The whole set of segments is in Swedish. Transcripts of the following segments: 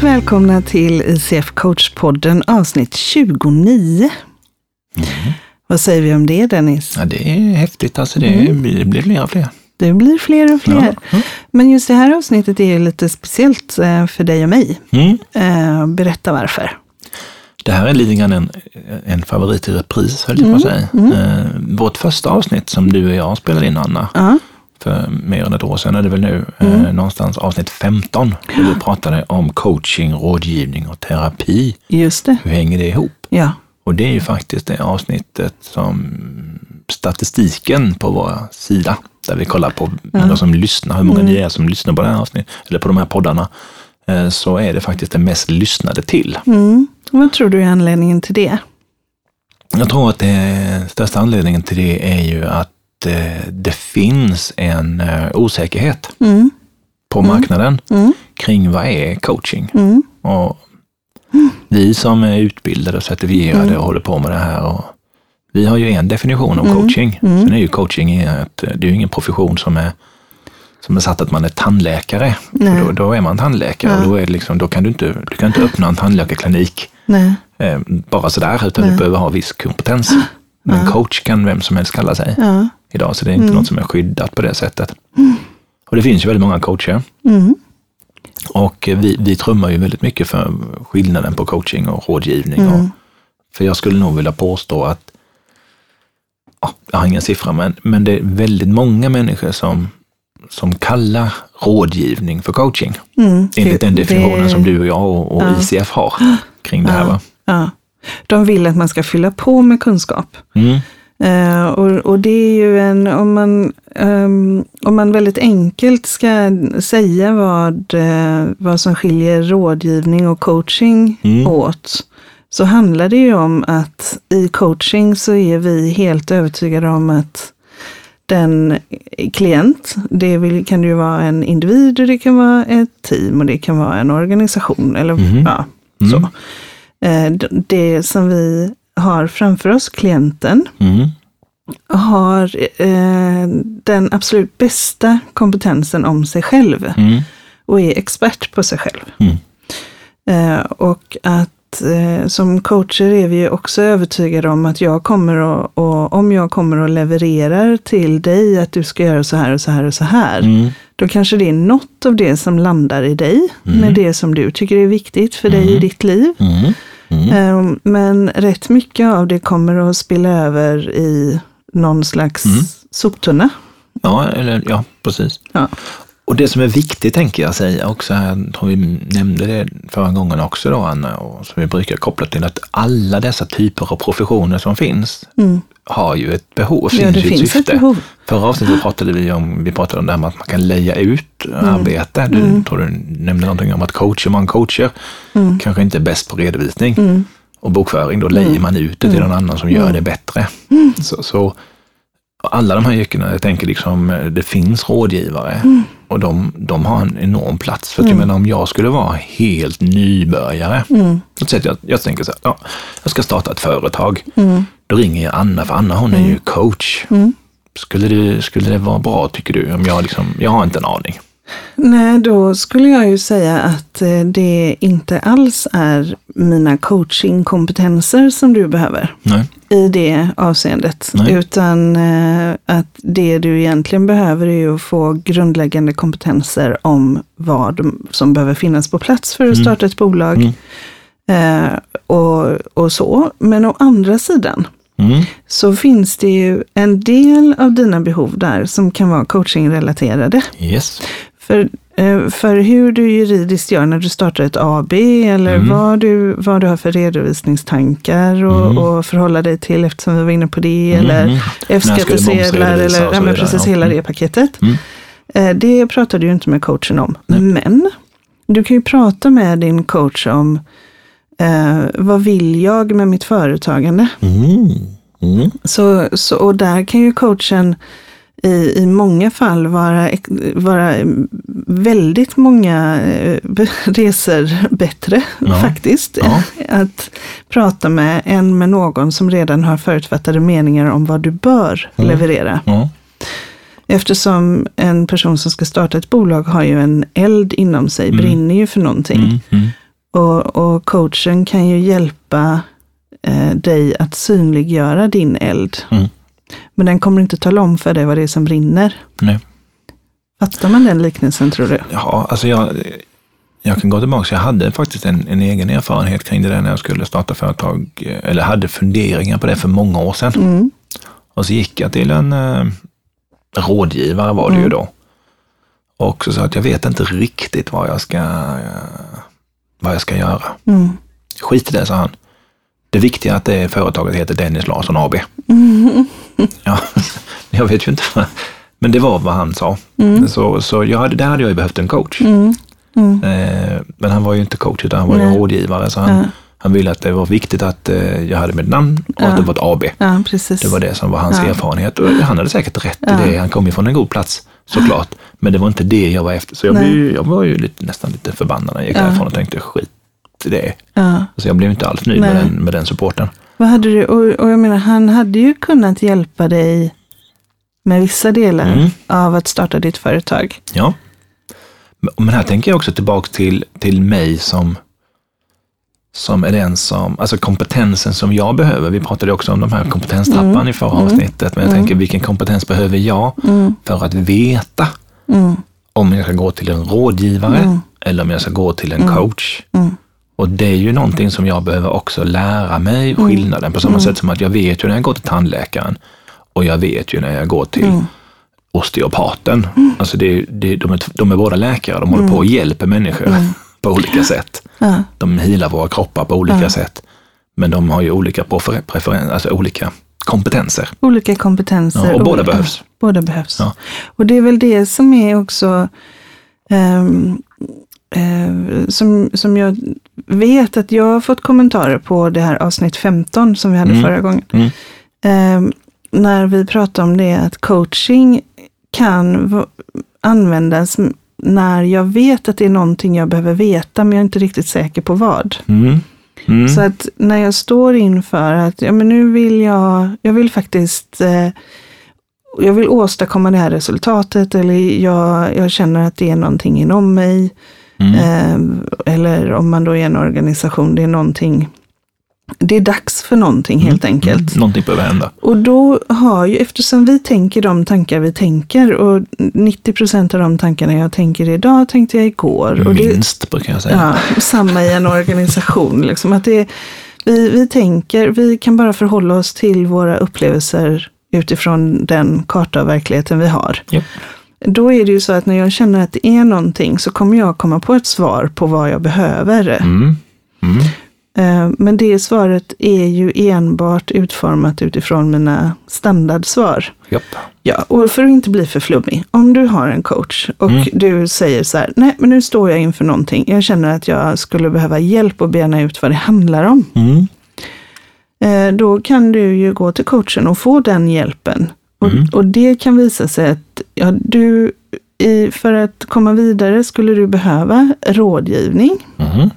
Varmt välkomna till ICF Coach-podden avsnitt 29. Vad säger vi om det Dennis? Ja, det är häftigt. Alltså det, det blir fler och fler. Det blir fler och fler. Ja. Men just det här avsnittet är lite speciellt eh, för dig och mig. Mm. Eh, Berätta varför. Det här är lite grann en, en favorit i repris, höll jag på att säga. Eh, vårt första avsnitt som du och jag spelade in, Anna, för mer än ett år sedan är det väl nu, eh, någonstans avsnitt 15, där vi pratade om coaching, rådgivning och terapi. just det. Hur hänger det ihop? Ja, Och det är ju faktiskt det avsnittet som statistiken på vår sida, där vi kollar på många som lyssnar, hur många ni är som lyssnar på det här avsnittet, eller på de här poddarna, eh, så är det faktiskt det mest lyssnade till. mm. vad tror du är anledningen till det? Jag tror att det största anledningen till det är ju att eh, det finns en eh, osäkerhet Mm. på marknaden Mm. kring vad är coaching. Mm. Och vi som är utbildade och certifierade och håller på med det här, och vi har ju en definition av coaching. Sen är ju coaching ett, det är ingen profession som är, som är satt att man är tandläkare. Nej. Då, då är man tandläkare och då, är det liksom, då kan du inte, du kan inte öppna en tandläkarklinik Nej. eh, bara sådär, utan du behöver ha viss kompetens. Men coach kan vem som helst kalla sig Ja. Idag, så det är inte något som är skyddat på det sättet. Och det finns ju väldigt många coacher. Mm. Och vi, vi trummar ju väldigt mycket för skillnaden på coaching och rådgivning. Och, för jag skulle nog vilja påstå att, ja, jag har ingen siffra, men, men det är väldigt många människor som, som kallar rådgivning för coaching. Mm. Enligt den definitionen det- som du och jag och, och ICF har kring det här. Va? Ja. De vill att man ska fylla på med kunskap. Mm. Eh, och, och det är ju en, om man, ehm, om man väldigt enkelt ska säga vad, eh, vad som skiljer rådgivning och coaching Mm. åt, så handlar det ju om att i coaching så är vi helt övertygade om att den klient, det vill, kan det ju vara en individ och det kan vara ett team och det kan vara en organisation eller Mhm. ja, så. Eh, d- Det som vi har framför oss, klienten, Mm. Har eh, den absolut bästa kompetensen om sig själv Mm. och är expert på sig själv. Mm. Eh, och att eh, som coacher är vi ju också övertygade om att jag kommer att, och om jag kommer och levererar till dig att du ska göra så här och så här och så här, Mm. då kanske det är något av det som landar i dig, med det som du tycker är viktigt för dig i ditt liv. Mm. Mm. Eh, Men rätt mycket av det kommer att spilla över i någon slags soptunna. Ja, eller, ja, precis. Ja. Och det som är viktigt tänker jag säga också, jag tror vi nämnde det förra gången också då Anna, och som vi brukar koppla till att alla dessa typer av professioner som finns har ju ett behov, Mm. Ja, finns det ju finns ett syfte. behov. Förra avsnittet pratade vi om, vi pratade om det här med att man kan leja ut Mm. arbete. Du tror du nämnde någonting om att coacher man coacher Mm. kanske inte är bäst på redovisning och bokföring. Då lejer man ut det till någon annan som gör det bättre. Mm. Så, så alla de här yrkena, jag tänker liksom, det finns rådgivare Mm. och de, de har en enorm plats. För att jag menar, om jag skulle vara helt nybörjare, Mm. så att jag, jag tänker så här, ja, jag ska starta ett företag. Mm. Då ringer jag Anna, för Anna hon är ju coach. Skulle, det, skulle det vara bra, tycker du? Om jag, liksom, jag har inte en aning. Nej, då skulle jag ju säga att eh, det inte alls är mina coachingkompetenser som du behöver Nej. i det avseendet. Nej. Utan eh, att det du egentligen behöver är ju att få grundläggande kompetenser om vad som behöver finnas på plats för att starta ett bolag. Eh, och, och så. Men å andra sidan Mm. så finns det ju en del av dina behov där som kan vara coachingrelaterade. Yes. För, eh, för hur du juridiskt gör när du startar ett AB eller vad, du, vad du har för redovisningstankar och, och förhålla dig till eftersom vi var inne på det. Eller F-skattsedlar det momsredovisa eller ja, men precis ja. hela det paketet. Eh, Det pratar du ju inte med coachen om. Men du kan ju prata med din coach om eh, vad vill jag med mitt företagande? Mm. Mm. Så, så, och där kan ju coachen i, i många fall vara, vara väldigt många eh, resor bättre Ja. faktiskt. Ja. Att prata med än med någon som redan har förutfattade meningar om vad du bör leverera. Ja. Eftersom en person som ska starta ett bolag har ju en eld inom sig, brinner ju för någonting. Mm. Mm. Och, och coachen kan ju hjälpa eh, dig att synliggöra din eld. Mm. Men den kommer inte tala om för dig vad det är som brinner. Nej. Fattar man den liknelsen tror du? Ja, alltså jag, jag kan gå tillbaka. Jag hade faktiskt en, en egen erfarenhet kring det där när jag skulle starta företag. eh, Eller hade funderingar på det för många år sedan. Mm. Och så gick jag till en eh, rådgivare var det ju då. Och så sa att jag vet inte riktigt vad jag ska, eh, vad jag ska göra. Mm. Skit i det, sa han. Det viktiga är att det företaget heter Dennis Larsson AB. Ja, jag vet ju inte. Men det var vad han sa. Så, så jag hade, där hade jag ju behövt en coach. Mm. Mm. Eh, men han var ju inte coach, utan han var ju Nej. rådgivare. Så han, Ja. han ville att det var viktigt att eh, jag hade mitt namn och Ja. att det var ett AB. Ja. Det var det som var hans erfarenhet. Och han hade säkert rätt i det. Han kom ju från en god plats såklart. Men det var inte det jag var efter. Så jag, Nej. blev, ju- jag var ju lite, nästan lite förbannad när jag gick därifrån och tänkte skit i det. Ja. Så jag blev inte alls nöjd med den, med den supporten. Vad hade du, och, och jag menar, han hade ju kunnat hjälpa dig med vissa delar Mm. av att starta ditt företag. Ja. Men- här tänker jag också tillbaka till, till mig som, som är den som, alltså kompetensen som jag behöver. Vi pratade också om de här kompetenstrappan i förra avsnittet, men jag tänker vilken kompetens behöver jag Mm. för att veta Mm. om jag ska gå till en rådgivare Mm. eller om jag ska gå till en coach. Mm. Och det är ju någonting som jag behöver också lära mig Mm. skillnaden på samma sätt som att jag vet ju när jag går till tandläkaren och jag vet ju när jag går till Mm. osteopaten. Alltså det, det, de, är, de är båda läkare, de håller på och hjälper människor på olika sätt. Mm. Ja. De healar våra kroppar på olika sätt. Men de har ju olika preferenser, alltså olika kompetenser. Olika kompetenser. Ja, och båda olika- behövs. Båda behövs. Ja. Och det är väl det som är också ehm, eh, som, som jag vet att jag har fått kommentarer på det här avsnitt 15 som vi hade Mm. förra gången. Mm. Ehm, när vi pratade om det att coaching kan användas när jag vet att det är någonting jag behöver veta, men jag är inte riktigt säker på vad. Mm. Mm. Så att när jag står inför att ja, men nu vill jag, jag vill faktiskt eh, jag vill åstadkomma det här resultatet eller jag, jag känner att det är någonting inom mig. Mm. Eh, eller om man då är en organisation, det är någonting, det är dags för någonting helt enkelt. Mm. Någonting behöver hända. Och då har ju, eftersom vi tänker de tankar vi tänker och 90 procent av de tankarna jag tänker idag tänkte jag igår. Och det, Minst brukar jag säga. Ja, samma i en organisation. Liksom, att det, vi, vi tänker, vi kan bara förhålla oss till våra upplevelser utifrån den karta av verkligheten vi har. Japp. Då är det ju så att när jag känner att det är någonting så kommer jag komma på ett svar på vad jag behöver. Mm. Mm. Eh, Men det svaret är ju enbart utformat utifrån mina standardsvar. Japp. Ja, och för att inte bli för flummig. Om du har en coach och Mm. du säger så här, nej men nu står jag inför någonting. Jag känner att jag skulle behöva hjälp att bena ut vad det handlar om. Mm. Eh, Då kan du ju gå till coachen och få den hjälpen. Och, Mm. och det kan visa sig att ja, du, i, för att komma vidare skulle du behöva rådgivning. Mm.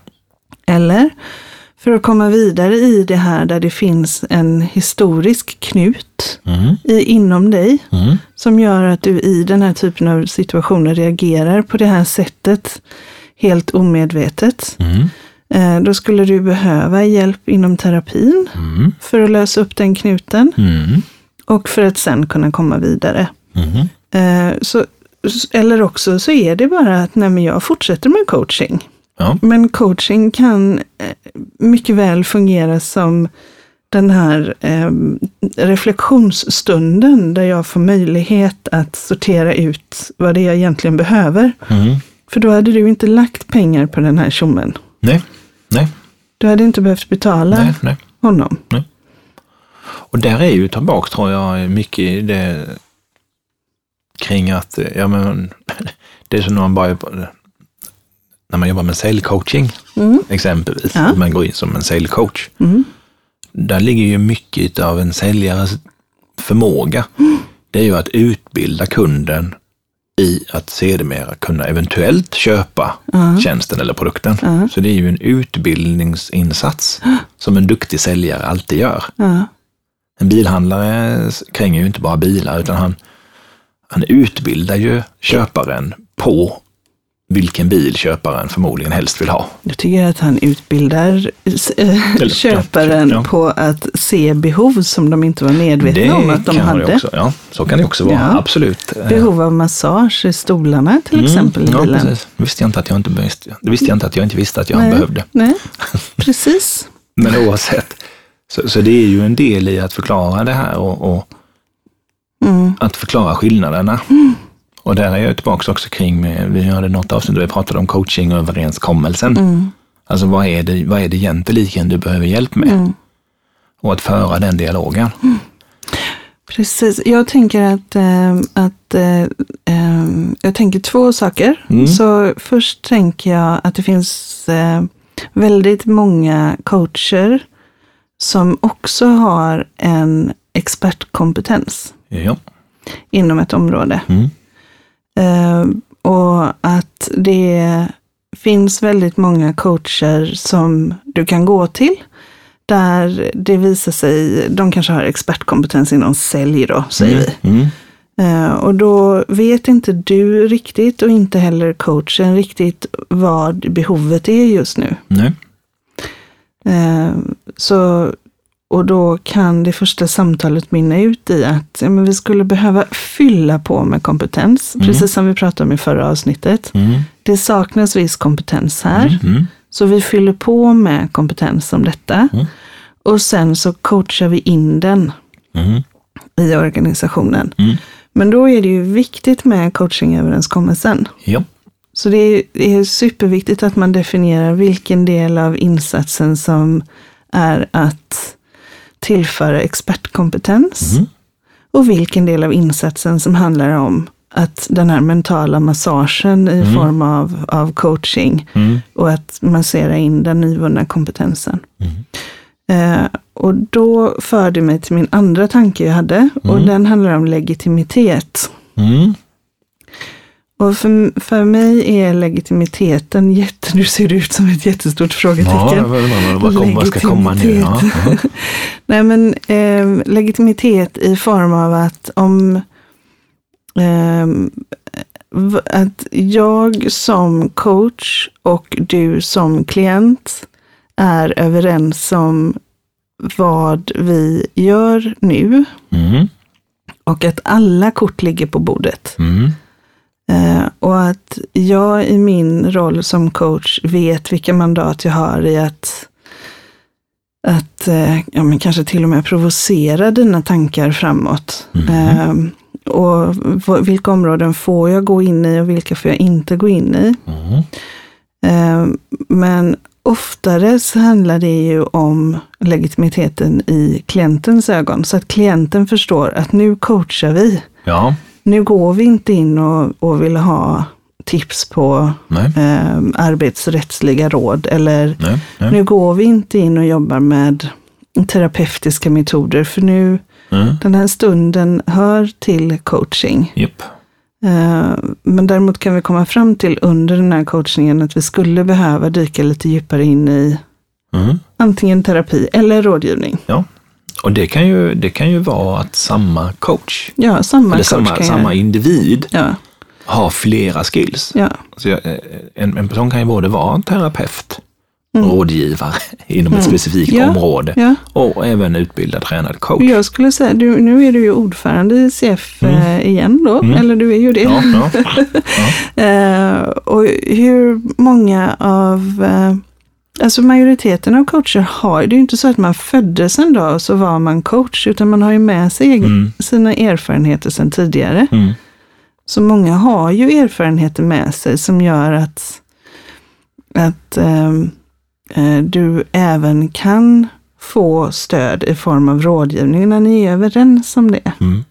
Eller för att komma vidare i det här där det finns en historisk knut Mm. i, inom dig. Mm. som gör att du i den här typen av situationer reagerar på det här sättet helt omedvetet. Mm. Eh, Då skulle du behöva hjälp inom terapin Mm. för att lösa upp den knuten Mm. och för att sen kunna komma vidare. Mm. Eh, Så, eller också så är det bara att nej, jag fortsätter med coaching. Ja. Men coaching kan eh, mycket väl fungera som den här eh, reflektionsstunden där jag får möjlighet att sortera ut vad det är jag egentligen behöver. Mm. För då hade du inte lagt pengar på den här tjommen. Nej. Nej. Du hade inte behövt betala Nej. Nej. honom. Och där är ju tillbaka tror jag mycket det kring att, ja men, det är som när man bara, när man jobbar med säljcoaching Mm. exempelvis, Ja. man går in som en säljcoach. Mm. Där ligger ju mycket av en säljares förmåga. Mm. Det är ju att utbilda kunden i att sedermera kunna eventuellt köpa Ja. tjänsten eller produkten. Ja. Så det är ju en utbildningsinsats som en duktig säljare alltid gör. Ja. En bilhandlare kränger ju inte bara bilar utan han, han utbildar ju köparen på vilken bil köparen förmodligen helst vill ha. Jag tycker att han utbildar äh, köparen ja, ja. på att se behov som de inte var medvetna det om att de hade. Också, ja, så kan det också vara, ja. absolut. Behov av massage i stolarna till mm, exempel i bilen. Ja, precis. Det visste jag inte att jag inte, visste, det visste jag inte, att jag inte visste att jag nej, behövde. Nej, precis. Men oavsett, så, så, det är ju en del i att förklara det här och, och mm. att förklara skillnaderna. Mm. Och där är jag tillbaka också kring, vi hade något avsnitt där vi pratade om coachingöverenskommelsen. Mm. Alltså vad är, det, vad är det egentligen du behöver hjälp med? Mm. Och att föra den dialogen. Mm. Precis, jag tänker att, äh, att äh, jag tänker två saker. Mm. Så först tänker jag att det finns äh, väldigt många coacher som också har en expertkompetens ja. inom ett område. Mm. Uh, och att det finns väldigt många coacher som du kan gå till. Där det visar sig, de kanske har expertkompetens inom sälj då, säger mm. vi. Mm. Uh, och då vet inte du riktigt och inte heller coachen riktigt vad behovet är just nu. Nej. Uh, så och då kan det första samtalet mynna ut i att ja, men vi skulle behöva fylla på med kompetens, mm. precis som vi pratade om i förra avsnittet. Mm. Det saknas viss kompetens här, mm. mm. så vi fyller på med kompetens om detta. Mm. Och sen så coachar vi in den mm. i organisationen. Men då är det ju viktigt med coachingöverenskommelsen. Ja. Så det är superviktigt att man definierar vilken del av insatsen som är att tillföra expertkompetens mm. och vilken del av insatsen som handlar om att den här mentala massagen i mm. form av, av coaching mm. och att massera in den nyvunna kompetensen. Eh, och då förde mig till min andra tanke jag hade och mm. den handlar om legitimitet. Och för, för mig är legitimiteten, jätte, nu ser det ut som ett jättestort frågetecken. Ja, vad, kom, vad ska komma nu? Ja, ja. Nej, men eh, legitimitet i form av att om eh, att jag som coach och du som klient är överens om vad vi gör nu. Mm. Och att alla kort ligger på bordet. Mm. Eh, och att jag i min roll som coach vet vilka mandat jag har i att, att eh, ja, men kanske till och med provocera dina tankar framåt. Mm. Eh, och vilka områden får jag gå in i och vilka får jag inte gå in i. Mm. Eh, men oftare så handlar det ju om legitimiteten i klientens ögon. Så att klienten förstår att nu coachar vi. Ja nu går vi inte in och, och vill ha tips på eh, arbetsrättsliga råd. Eller nej, nej. nu går vi inte in och jobbar med terapeutiska metoder. För nu, mm. den här stunden hör till coaching. Yep. Eh, men däremot kan vi komma fram till under den här coachningen att vi skulle behöva dyka lite djupare in i mm. antingen terapi eller rådgivning. Ja. Och det kan ju, det kan ju vara att samma coach, ja, samma, eller samma, samma individ ja. har flera skills. Ja. Alltså en, en person kan ju både vara en terapeut, mm. rådgivare inom mm. ett specifikt ja. område ja. och även utbildad tränad coach. Jag skulle säga, du, nu är du ju ordförande i CF mm. eh, igen då, mm. eller du är ju det. Ja, eh, och hur många av eh, Alltså majoriteten av coacher har, det är ju inte så att man föddes en dag och så var man coach, utan man har ju med sig mm. sina erfarenheter sedan tidigare. Mm. Så många har ju erfarenheter med sig som gör att, att äh, du även kan få stöd i form av rådgivning när ni är överens om det. Mm.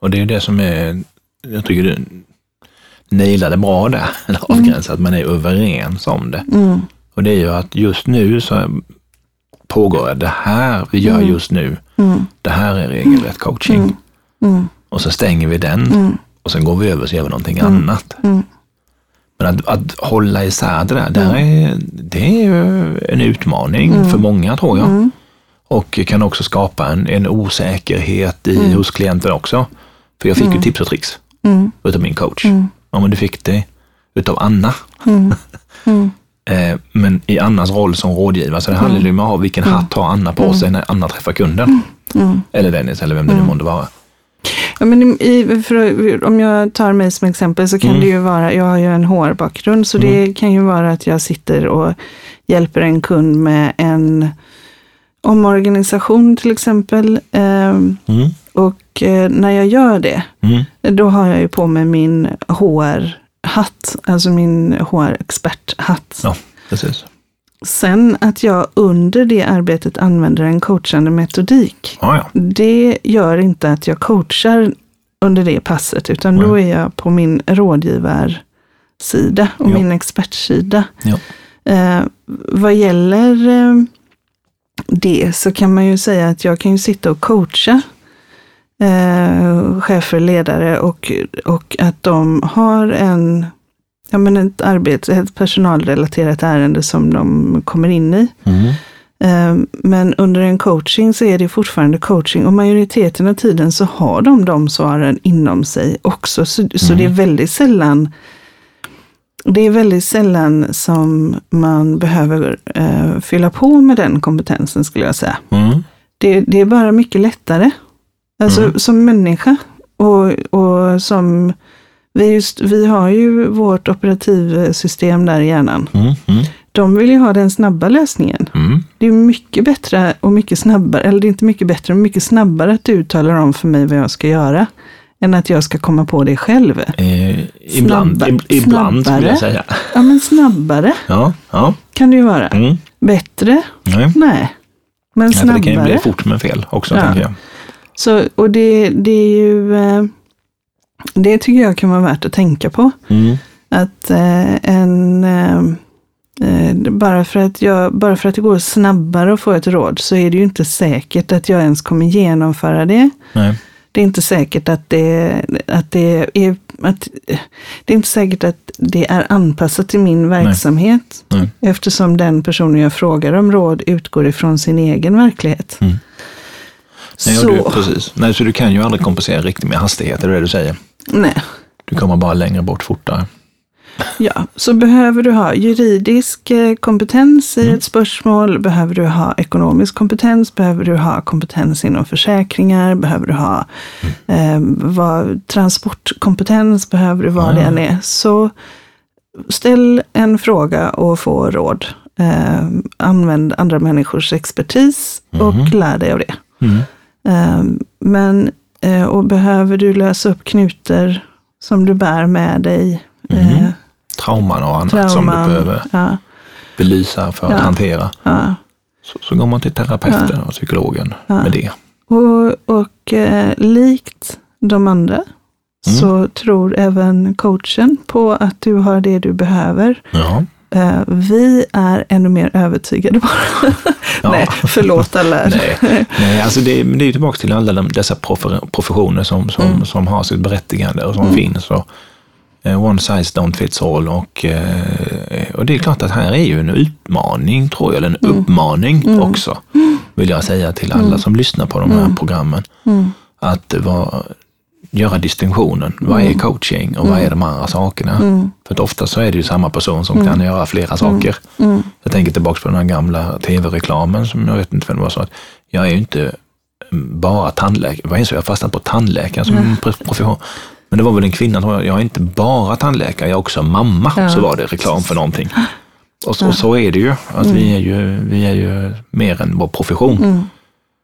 Och det är det som är, jag tycker du nailade bra där, avgränsat, att man är överens om det. Mm. Och det är ju att just nu så pågår det här vi gör mm. just nu. Mm. Det här är regelrätt coaching. Mm. mm. Och så stänger vi den mm. och sen går vi över och gör vi någonting mm. annat. Men att, att hålla isär det där, där är, det är en utmaning för många tror jag. Och kan också skapa en, en osäkerhet i, hos klienten också. För jag fick ju tips och tricks utav min coach. Ja men du fick det utav Anna. Mm. Mm. Eh, Men i Annas roll som rådgivare, så det handlar ju om att ha vilken hatt har Anna på sig när Anna träffar kunden. Mm. Eller Dennis, eller vem det nu månde vara. Ja, men i, för, om jag tar mig som exempel så kan Mm. det ju vara, jag har ju en HR-bakgrund, så det kan ju vara att jag sitter och hjälper en kund med en omorganisation till exempel. Ehm, Mm. och eh, när jag gör det, Mm. då har jag ju på mig min HR-hatt, alltså min HR-experthatt. Ja, precis. Sen att jag under det arbetet använder en coachande metodik, Ja, ja. det gör inte att jag coachar under det passet, utan Nej. då är jag på min rådgivarsida och Ja. min expertsida. Ja. Eh, vad gäller eh, det så kan man ju säga att jag kan ju sitta och coacha eh, chefer, ledare och, och att de har en, ja, men ett, arbete, ett personalrelaterat ärende som de kommer in i. Mm. Eh, Men under en coaching så är det fortfarande coaching och majoriteten av tiden så har de de svaren inom sig också. Så, så det är väldigt sällan det är väldigt sällan som man behöver eh, fylla på med den kompetensen skulle jag säga. Mm. Det, det är bara mycket lättare. Alltså Mm. som människa och, och som vi, just, vi har ju vårt operativsystem där i hjärnan. Mm. Mm. De vill ju ha den snabba lösningen. Mm. Det är mycket bättre och mycket snabbare, eller det är inte mycket bättre, men mycket snabbare att du talar om för mig vad jag ska göra. Än att jag ska komma på det själv. Eh, ibland, Snabba- ib, ibland snabbare. jag säga. Ja, men snabbare Ja, ja. kan det ju vara. Mm. Bättre? Nej. Nej. Men för det kan ju snabbare. bli fort med fel också, Ja. tänker jag. Så, och det, det är ju, eh, det tycker jag kan vara värt att tänka på. Mm. Att eh, en, eh, bara, för att jag, bara för att det går snabbare att få ett råd så är det ju inte säkert att jag ens kommer genomföra det. Nej. Det är inte säkert att det, att det är att, det är inte säkert att det är anpassat till min verksamhet. Nej. Eftersom den personen jag frågar om råd utgår ifrån sin egen verklighet. Mm. Nej, så, du, precis. Nej, så du kan ju aldrig kompensera riktigt med hastighet, är det det du säger? nej. Du kommer bara längre bort fortare. Ja, så behöver du ha juridisk eh, kompetens i ett spörsmål, behöver du ha ekonomisk kompetens, behöver du ha kompetens inom försäkringar, behöver du ha eh, vad, transportkompetens, behöver du vad det än är. Så ställ en fråga och få råd. Eh, använd andra människors expertis och lär dig av det. Mm. Eh, men, eh, och behöver du lösa upp knutor som du bär med dig, eh, Trauman och annat som du trauman. behöver Ja, belysa för att Ja. hantera. ja. Så, så går man till terapeuten och psykologen med det. Och, och eh, likt de andra Mm. så tror även coachen på att du har det du behöver. Eh, vi är ännu mer övertygade bara. Ja. Nej, förlåt alla. Nej, nej alltså det, men det är tillbaka till alla de, dessa profe- professioner som, som, som har sitt berättigande och som finns. Och, eh, one size don't fits all. Och, eh, och det är klart att här är ju en utmaning, tror jag, eller en uppmaning också, vill jag säga till alla som lyssnar på de här programmen. Att vara, göra distinktionen. Vad är coaching och vad är de andra sakerna? För att ofta så är det ju samma person som kan göra flera saker. Jag tänker tillbaka på den här gamla tv-reklamen som jag vet inte vem det var så att jag är ju inte bara tandläkare. Vad är det så jag fastnat på tandläkare som en profession. Men det var väl en kvinna som sa, jag är inte bara tandläkare, jag är också mamma. Ja. Så var det reklam för någonting. Och så, och så är det ju. Att vi, är ju vi är ju mer än vår profession.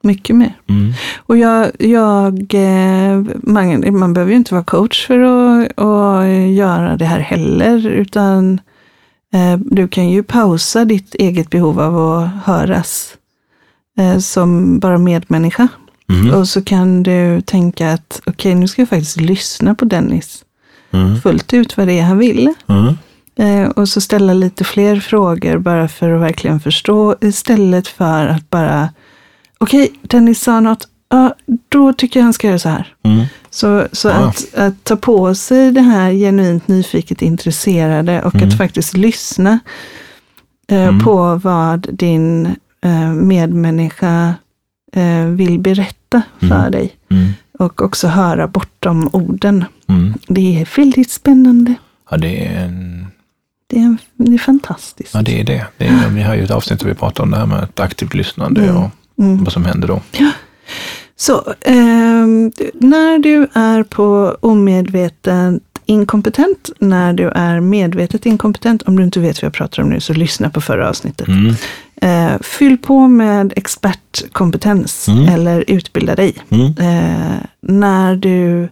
Mycket mer. Mm. Och jag, jag eh, man, man behöver ju inte vara coach för att, att göra det här heller, utan eh, du kan ju pausa ditt eget behov av att höras eh, som bara medmänniska. Mm. Och så kan du tänka att okej, nu ska jag faktiskt lyssna på Dennis Mm. fullt ut vad det är han vill. Mm. Eh, och så ställa lite fler frågor bara för att verkligen förstå istället för att bara okej, Dennis sa något, ja, då tycker jag han ska göra så här. Mm. Så, så Ja. att, att ta på sig det här genuint nyfiket intresserade och Mm. att faktiskt lyssna eh, på vad din eh, medmänniska eh, vill berätta för dig. Mm. Och också höra bortom orden. Mm. Det är väldigt spännande. Ja, det är en Det är, det är fantastiskt. Ja, det är det. det är, vi har ju ett avsnitt där vi pratar om det här med ett aktivt lyssnande Mm. och vad som händer då. Så ehm, du- när du är på omedvetet inkompetent, när du är medvetet inkompetent, om du inte vet vad jag pratar om nu så lyssna på förra avsnittet. Mm. Eh, fyll på med expertkompetens Mm. eller utbilda dig. Mm. Eh, när du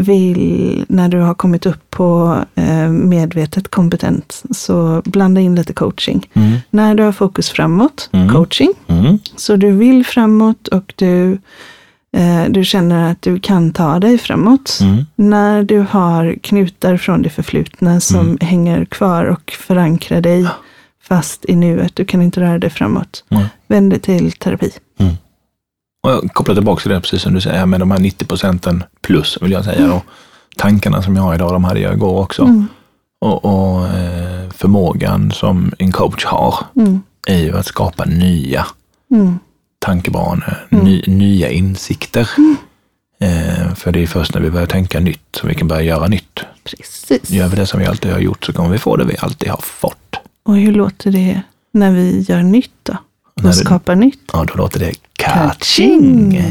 vill, när du har kommit upp på eh, medvetet kompetens, så blanda in lite coaching. Mm. När du har fokus framåt, Mm. coaching. Mm. Så du vill framåt och du, eh, du känner att du kan ta dig framåt. Mm. När du har knutar från det förflutna som Mm. hänger kvar och förankrar dig fast i nuet. Du kan inte röra dig framåt. Mm. Vänd dig till terapi. Och jag kopplar tillbaka till det, precis som du säger, med de här 90 procenten plus, vill jag säga. Och tankarna som jag har idag, de hade jag igår också. Mm. Och, och eh, förmågan som en coach har Mm. är ju att skapa nya Mm. tankebanor, Mm. ny, nya insikter. Eh, för det är först när vi börjar tänka nytt som vi kan börja göra nytt. Precis. Gör vi det som vi alltid har gjort så kommer vi få det vi alltid har fått. Och hur låter det när vi gör nytt då? Och skapar nytt? Ja, då låter det Catching.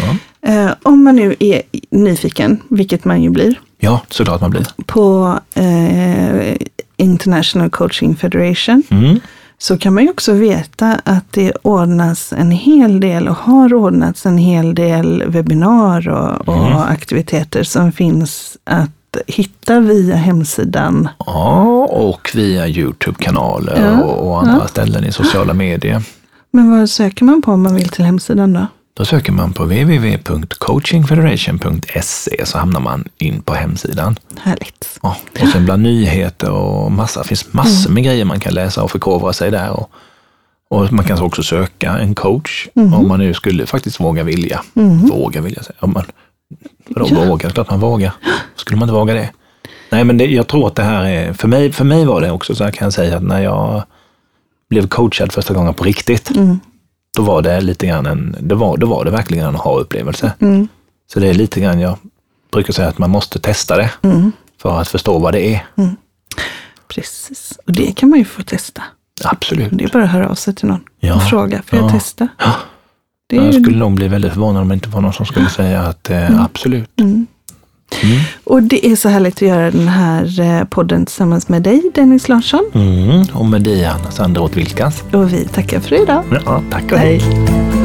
Ja. Eh, om man nu är nyfiken, vilket man ju blir, ja, såklart man blir. på eh, International Coaching Federation Mm. så kan man ju också veta att det ordnas en hel del och har ordnats en hel del webbinar och, och Mm. aktiviteter som finns att hitta via hemsidan. Ja, och via Youtube-kanaler Ja, och, och andra ja. ställen i sociala medier. Men vad söker man på om man vill till hemsidan då? Då söker man på www.coachingfederation.se så hamnar man in på hemsidan. Härligt. Ja, och sen bland nyheter och massa, finns massor med grejer man kan läsa och förkovra sig där. Och, och man kan också söka en coach om man nu skulle faktiskt våga vilja. Våga vilja säga. Om man, vadå Ja. våga? Klart man vågar. Skulle man inte våga det? Nej, men det, jag tror att det här är, för mig, för mig var det också så här kan jag säga att när jag blev coachad första gången på riktigt, Mm. då var det lite grann en, det var, då var det verkligen en aha-upplevelse. Mm. Så det är lite grann, jag brukar säga att man måste testa det Mm. för att förstå vad det är. Precis. Och det kan man ju få testa. Absolut. Det är bara att höra av sig till någon Ja. och fråga, får jag Ja. testa? Ja. Jag ju- skulle nog bli väldigt förvånad om det inte var någon som skulle säga att eh, absolut. Mm. Mm. Och det är så härligt att göra den här eh, podden tillsammans med dig, Dennis Larsson. Mm. Och med dig, Anna Sandroth Wilkans. Och vi tackar för idag. Ja, tack och Hej. hej.